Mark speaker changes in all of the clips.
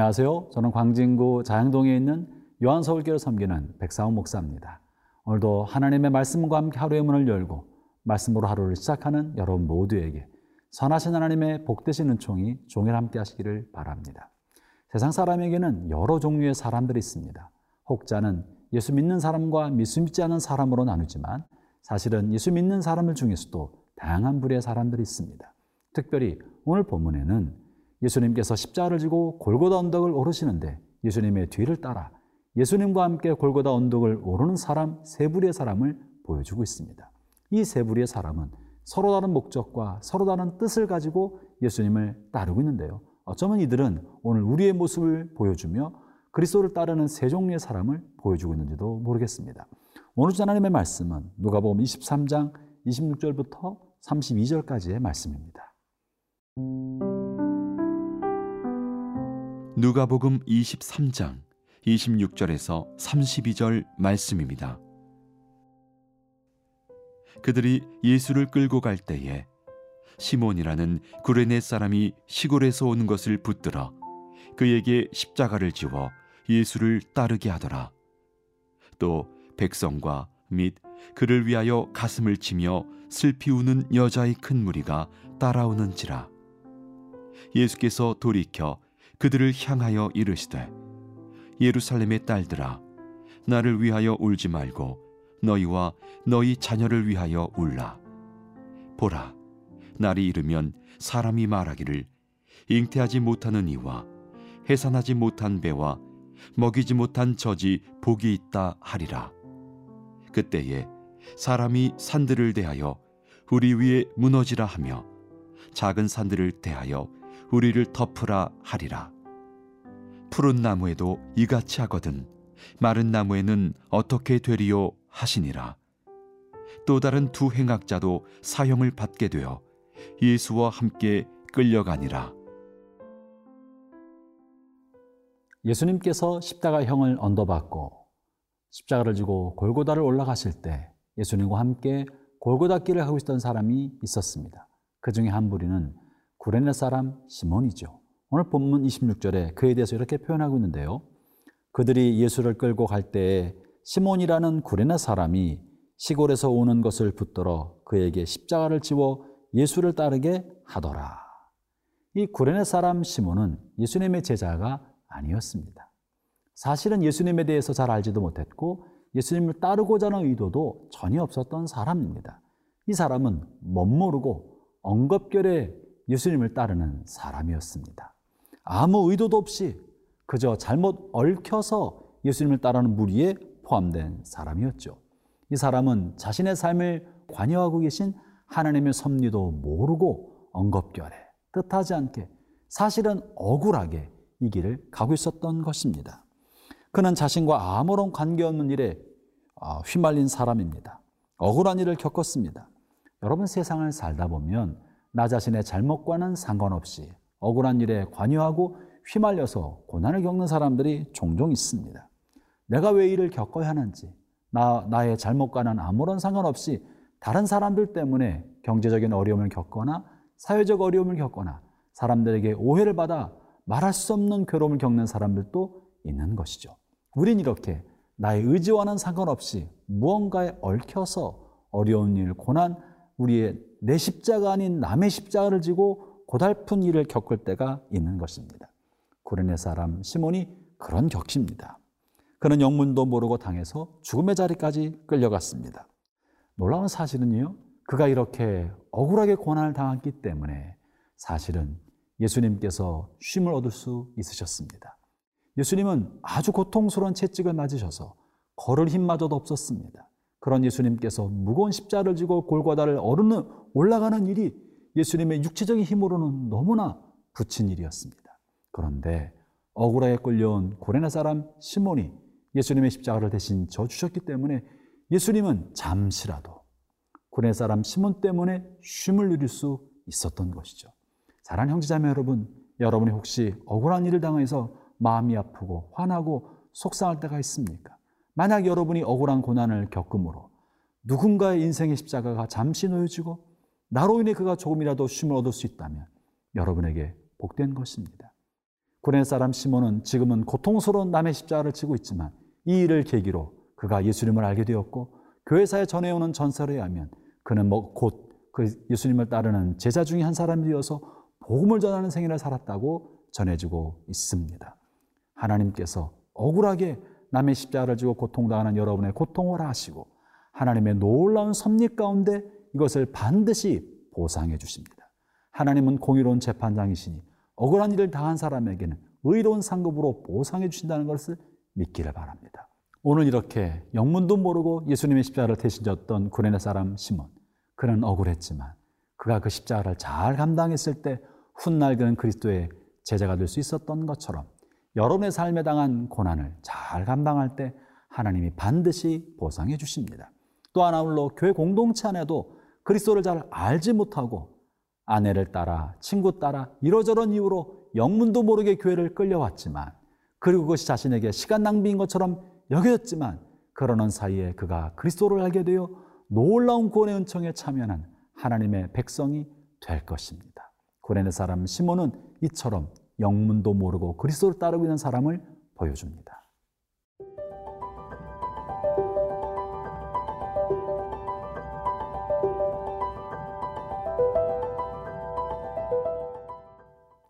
Speaker 1: 안녕하세요. 저는 광진구 자양동에 있는 요한서울교를 섬기는 백사훈 목사입니다. 오늘도 하나님의 말씀과 함께 하루의 문을 열고 말씀으로 하루를 시작하는 여러분 모두에게 선하신 하나님의 복되신 은총이 종일 함께 하시기를 바랍니다. 세상 사람에게는 여러 종류의 사람들이 있습니다. 혹자는 예수 믿는 사람과 예수 믿지 않은 사람으로 나누지만 사실은 예수 믿는 사람들 중에서도 다양한 부류의 사람들이 있습니다. 특별히 오늘 본문에는 예수님께서 십자가를 지고 골고다 언덕을 오르시는데 예수님의 뒤를 따라 예수님과 함께 골고다 언덕을 오르는 사람 세 부류의 사람을 보여주고 있습니다. 이 세 부류의 사람은 서로 다른 목적과 서로 다른 뜻을 가지고 예수님을 따르고 있는데요. 어쩌면 이들은 오늘 우리의 모습을 보여주며 그리스도를 따르는 세 종류의 사람을 보여주고 있는지도 모르겠습니다. 오늘 주 하나님의 말씀은 누가복음 23장 26절부터 32절까지의 말씀입니다.
Speaker 2: 누가복음 23장 26절에서 32절 말씀입니다. 그들이 예수를 끌고 갈 때에 시몬이라는 구레네 사람이 시골에서 온 것을 붙들어 그에게 십자가를 지워 예수를 따르게 하더라. 또 백성과 및 그를 위하여 가슴을 치며 슬피 우는 여자의 큰 무리가 따라오는지라. 예수께서 돌이켜 그들을 향하여 이르시되 예루살렘의 딸들아 나를 위하여 울지 말고 너희와 너희 자녀를 위하여 울라 보라 날이 이르면 사람이 말하기를 잉태하지 못하는 이와 해산하지 못한 배와 먹이지 못한 젖이 복이 있다 하리라 그때에 사람이 산들을 대하여 우리 위에 무너지라 하며 작은 산들을 대하여 우리를 덮으라 하리라. 푸른 나무에도 이같이 하거든 마른 나무에는 어떻게 되리요 하시니라. 또 다른 두 행악자도 사형을 받게 되어 예수와 함께 끌려가니라.
Speaker 1: 예수님께서 십자가형을 언도받고 십자가를 지고 골고다를 올라가실 때 예수님과 함께 골고다 길을 하고 있던 사람이 있었습니다. 그 중에 한 부리는 구레네 사람 시몬이죠. 오늘 본문 26절에 그에 대해서 이렇게 표현하고 있는데요. 그들이 예수를 끌고 갈 때에 시몬이라는 구레네 사람이 시골에서 오는 것을 붙들어 그에게 십자가를 지워 예수를 따르게 하더라. 이 구레네 사람 시몬은 예수님의 제자가 아니었습니다. 사실은 예수님에 대해서 잘 알지도 못했고 예수님을 따르고자 하는 의도도 전혀 없었던 사람입니다. 이 사람은 멋모르고 엉겁결에 예수님을 따르는 사람이었습니다. 아무 의도도 없이 그저 잘못 얽혀서 예수님을 따르는 무리에 포함된 사람이었죠. 이 사람은 자신의 삶을 관여하고 계신 하나님의 섭리도 모르고 엉겁결에 뜻하지 않게 사실은 억울하게 이 길을 가고 있었던 것입니다. 그는 자신과 아무런 관계없는 일에 아, 휘말린 사람입니다. 억울한 일을 겪었습니다. 여러분 세상을 살다 보면 나 자신의 잘못과는 상관없이 억울한 일에 관여하고 휘말려서 고난을 겪는 사람들이 종종 있습니다. 내가 왜 일을 겪어야 하는지, 나, 나의 잘못과는 아무런 상관없이 다른 사람들 때문에 경제적인 어려움을 겪거나 사회적 어려움을 겪거나 사람들에게 오해를 받아 말할 수 없는 괴로움을 겪는 사람들도 있는 것이죠. 우린 이렇게 나의 의지와는 상관없이 무언가에 얽혀서 어려운 일, 고난, 우리의 내 십자가 아닌 남의 십자가를 지고 고달픈 일을 겪을 때가 있는 것입니다. 구레네 사람 시몬이 그런 격입니다. 그는 영문도 모르고 당해서 죽음의 자리까지 끌려갔습니다. 놀라운 사실은요, 그가 이렇게 억울하게 고난을 당했기 때문에 사실은 예수님께서 쉼을 얻을 수 있으셨습니다. 예수님은 아주 고통스러운 채찍을 맞으셔서 걸을 힘마저도 없었습니다. 그런 예수님께서 무거운 십자를 지고 골고다를 오르는 올라가는 일이 예수님의 육체적인 힘으로는 너무나 붙인 일이었습니다. 그런데 억울하게 끌려온 고레나 사람 시몬이 예수님의 십자가를 대신 져 주셨기 때문에 예수님은 잠시라도 고레나 사람 시몬 때문에 쉼을 누릴 수 있었던 것이죠. 사랑하는 형제자매 여러분, 여러분이 혹시 억울한 일을 당해서 마음이 아프고 화나고 속상할 때가 있습니까? 만약 여러분이 억울한 고난을 겪음으로 누군가의 인생의 십자가가 잠시 놓여지고 나로 인해 그가 조금이라도 쉼을 얻을 수 있다면 여러분에게 복된 것입니다. 구레네 사람 시몬은 지금은 고통스러운 남의 십자가를 지고 있지만 이 일을 계기로 그가 예수님을 알게 되었고 교회사에 전해오는 전설에 의하면 그는 뭐 곧 그 예수님을 따르는 제자 중에 한 사람이 되어서 복음을 전하는 생애를 살았다고 전해지고 있습니다. 하나님께서 억울하게 남의 십자가를 지고 고통당하는 여러분의 고통을 아시고 하나님의 놀라운 섭리 가운데 이것을 반드시 보상해 주십니다. 하나님은 공의로운 재판장이시니 억울한 일을 당한 사람에게는 의로운 상급으로 보상해 주신다는 것을 믿기를 바랍니다. 오늘 이렇게 영문도 모르고 예수님의 십자가를 대신 졌던 구레네 사람 시몬. 그는 억울했지만 그가 그 십자가를 잘 감당했을 때 훗날 그는 그리스도의 제자가 될 수 있었던 것처럼 여러분의 삶에 당한 고난을 잘 감당할 때 하나님이 반드시 보상해 주십니다. 또 하나 물로 교회 공동체 안에도 그리스도를 잘 알지 못하고 아내를 따라 친구 따라 이러저런 이유로 영문도 모르게 교회를 끌려왔지만 그리고 그것이 자신에게 시간 낭비인 것처럼 여겨졌지만 그러는 사이에 그가 그리스도를 알게 되어 놀라운 구원의 은총에 참여하는 하나님의 백성이 될 것입니다. 고레네 사람 시몬은 이처럼 영문도 모르고 그리스도를 따르고 있는 사람을 보여줍니다.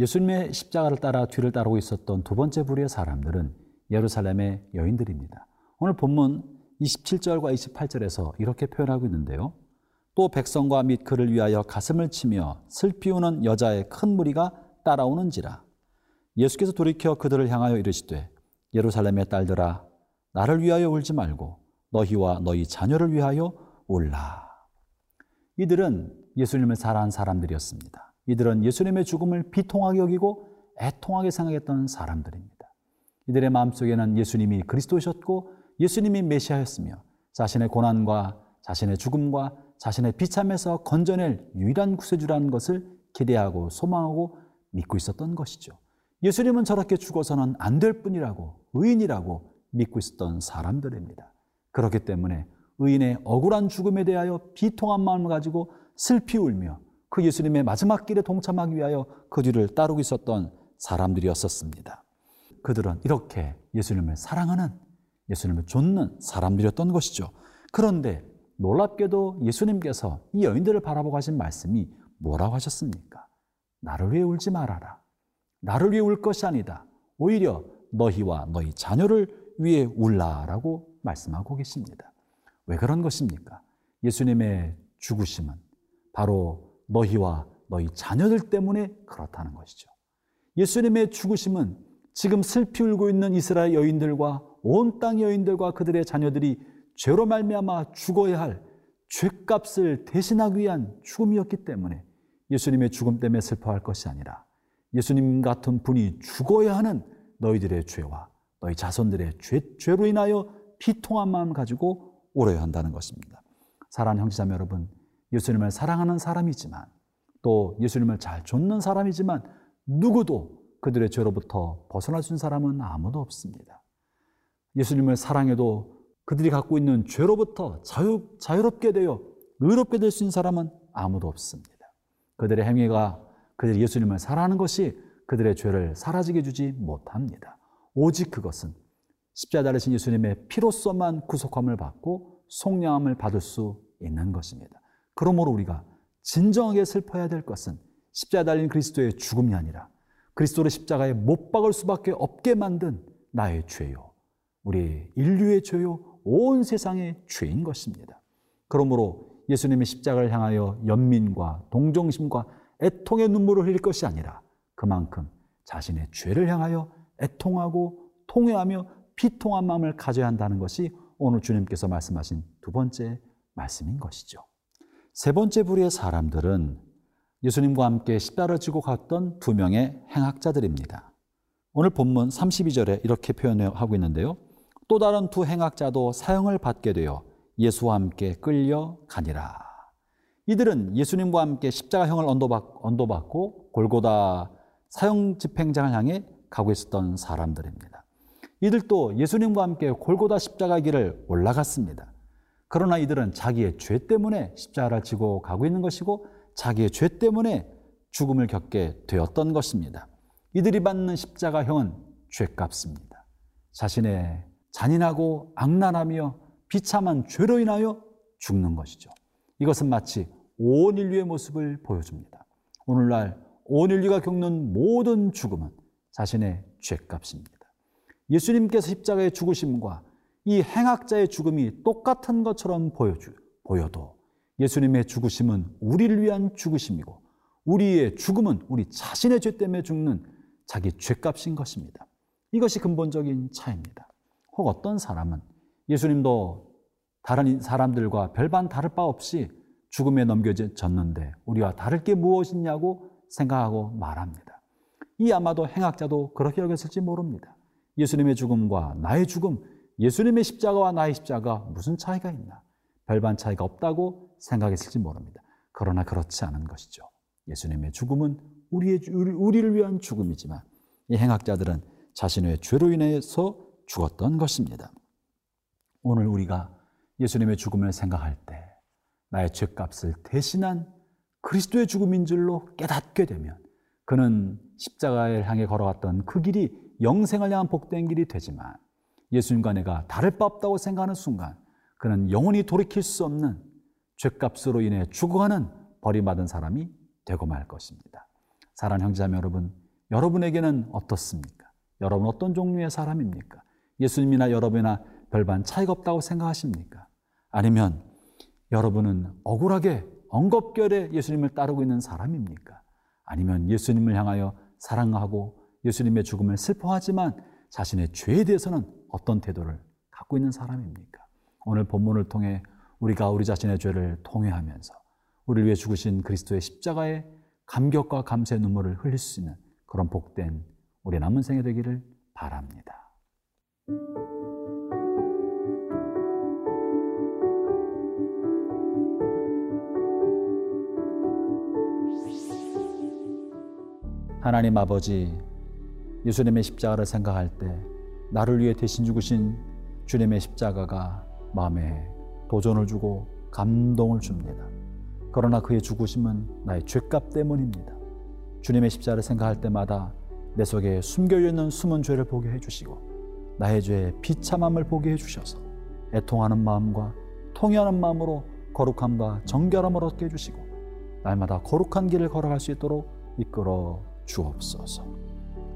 Speaker 1: 예수님의 십자가를 따라 뒤를 따르고 있었던 두 번째 부류의 사람들은 예루살렘의 여인들입니다. 오늘 본문 27절과 28절에서 이렇게 표현하고 있는데요. 또 백성과 및 그를 위하여 가슴을 치며 슬피 우는 여자의 큰 무리가 따라오는지라. 예수께서 돌이켜 그들을 향하여 이르시되 예루살렘의 딸들아 나를 위하여 울지 말고 너희와 너희 자녀를 위하여 울라. 이들은 예수님을 사랑한 사람들이었습니다. 이들은 예수님의 죽음을 비통하게 여기고 애통하게 생각했던 사람들입니다. 이들의 마음속에는 예수님이 그리스도셨고 예수님이 메시아였으며 자신의 고난과 자신의 죽음과 자신의 비참에서 건져낼 유일한 구세주라는 것을 기대하고 소망하고 믿고 있었던 것이죠. 예수님은 저렇게 죽어서는 안 될 뿐이라고 의인이라고 믿고 있었던 사람들입니다. 그렇기 때문에 의인의 억울한 죽음에 대하여 비통한 마음을 가지고 슬피 울며 그 예수님의 마지막 길에 동참하기 위하여 그 뒤를 따르고 있었던 사람들이었었습니다. 그들은 이렇게 예수님을 사랑하는 예수님을 좇는 사람들이었던 것이죠. 그런데 놀랍게도 예수님께서 이 여인들을 바라보고 하신 말씀이 뭐라고 하셨습니까? 나를 위해 울지 말아라. 나를 위해 울 것이 아니다. 오히려 너희와 너희 자녀를 위해 울라라고 말씀하고 계십니다. 왜 그런 것입니까? 예수님의 죽으심은 바로 너희와 너희 자녀들 때문에 그렇다는 것이죠. 예수님의 죽으심은 지금 슬피 울고 있는 이스라엘 여인들과 온 땅 여인들과 그들의 자녀들이 죄로 말미암아 죽어야 할 죄값을 대신하기 위한 죽음이었기 때문에 예수님의 죽음 때문에 슬퍼할 것이 아니라 예수님 같은 분이 죽어야 하는 너희들의 죄와 너희 자손들의 죄, 죄로 인하여 피통한 마음 가지고 울어야 한다는 것입니다. 사랑하는 형제자매 여러분, 예수님을 사랑하는 사람이지만 또 예수님을 잘 좇는 사람이지만 누구도 그들의 죄로부터 벗어날 수 있는 사람은 아무도 없습니다. 예수님을 사랑해도 그들이 갖고 있는 죄로부터 자유, 자유롭게 되어 의롭게 될 수 있는 사람은 아무도 없습니다. 그들의 행위가 그들이 예수님을 사랑하는 것이 그들의 죄를 사라지게 주지 못합니다. 오직 그것은 십자가 달리신 예수님의 피로서만 구속함을 받고 속량함을 받을 수 있는 것입니다. 그러므로 우리가 진정하게 슬퍼야 될 것은 십자가 달린 그리스도의 죽음이 아니라 그리스도를 십자가에 못 박을 수밖에 없게 만든 나의 죄요. 우리 인류의 죄요. 온 세상의 죄인 것입니다. 그러므로 예수님의 십자가를 향하여 연민과 동정심과 애통의 눈물을 흘릴 것이 아니라 그만큼 자신의 죄를 향하여 애통하고 통회하며 피통한 마음을 가져야 한다는 것이 오늘 주님께서 말씀하신 두 번째 말씀인 것이죠. 세 번째 부류의 사람들은 예수님과 함께 십자를 지고 갔던 두 명의 행악자들입니다. 오늘 본문 32절에 이렇게 표현하고 있는데요. 또 다른 두 행악자도 사형을 받게 되어 예수와 함께 끌려가니라. 이들은 예수님과 함께 십자가형을 언도받고 골고다 사형 집행장을 향해 가고 있었던 사람들입니다. 이들도 예수님과 함께 골고다 십자가 길을 올라갔습니다. 그러나 이들은 자기의 죄 때문에 십자가를 지고 가고 있는 것이고 자기의 죄 때문에 죽음을 겪게 되었던 것입니다. 이들이 받는 십자가형은 죄값입니다. 자신의 잔인하고 악랄하며 비참한 죄로 인하여 죽는 것이죠. 이것은 마치 온 인류의 모습을 보여줍니다. 오늘날 온 인류가 겪는 모든 죽음은 자신의 죄값입니다. 예수님께서 십자가의 죽으심과 이 행악자의 죽음이 똑같은 것처럼 보여주, 보여도 예수님의 죽으심은 우리를 위한 죽으심이고 우리의 죽음은 우리 자신의 죄 때문에 죽는 자기 죄값인 것입니다. 이것이 근본적인 차이입니다. 혹 어떤 사람은 예수님도 다른 사람들과 별반 다를 바 없이 죽음에 넘겨졌는데 우리와 다를 게 무엇이냐고 생각하고 말합니다. 이 아마도 행악자도 그렇게 여겼을지 모릅니다. 예수님의 죽음과 나의 죽음, 예수님의 십자가와 나의 십자가 무슨 차이가 있나? 별반 차이가 없다고 생각했을지 모릅니다. 그러나 그렇지 않은 것이죠. 예수님의 죽음은 우리의, 우리를 위한 죽음이지만 이 행악자들은 자신의 죄로 인해서 죽었던 것입니다. 오늘 우리가 예수님의 죽음을 생각할 때 나의 죄값을 대신한 그리스도의 죽음인 줄로 깨닫게 되면 그는 십자가를 향해 걸어갔던 그 길이 영생을 향한 복된 길이 되지만 예수님과 내가 다를 바 없다고 생각하는 순간 그는 영원히 돌이킬 수 없는 죄값으로 인해 죽어가는 버림받은 사람이 되고 말 것입니다. 사랑하는 형제자매 여러분, 여러분에게는 어떻습니까? 여러분 어떤 종류의 사람입니까? 예수님이나 여러분이나 별반 차이가 없다고 생각하십니까? 아니면 여러분은 억울하게 엉겁결에 예수님을 따르고 있는 사람입니까? 아니면 예수님을 향하여 사랑하고 예수님의 죽음을 슬퍼하지만 자신의 죄에 대해서는 어떤 태도를 갖고 있는 사람입니까? 오늘 본문을 통해 우리가 우리 자신의 죄를 통회하면서 우리를 위해 죽으신 그리스도의 십자가에 감격과 감사의 눈물을 흘릴 수 있는 그런 복된 우리 남은 생에 되기를 바랍니다. 하나님 아버지, 예수님의 십자가를 생각할 때 나를 위해 대신 죽으신 주님의 십자가가 마음에 도전을 주고 감동을 줍니다. 그러나 그의 죽으심은 나의 죄값 때문입니다. 주님의 십자가를 생각할 때마다 내 속에 숨겨 있는 숨은 죄를 보게 해주시고 나의 죄의 비참함을 보게 해주셔서 애통하는 마음과 통회하는 마음으로 거룩함과 정결함을 얻게 해주시고 날마다 거룩한 길을 걸어갈 수 있도록 이끌어 주옵소서.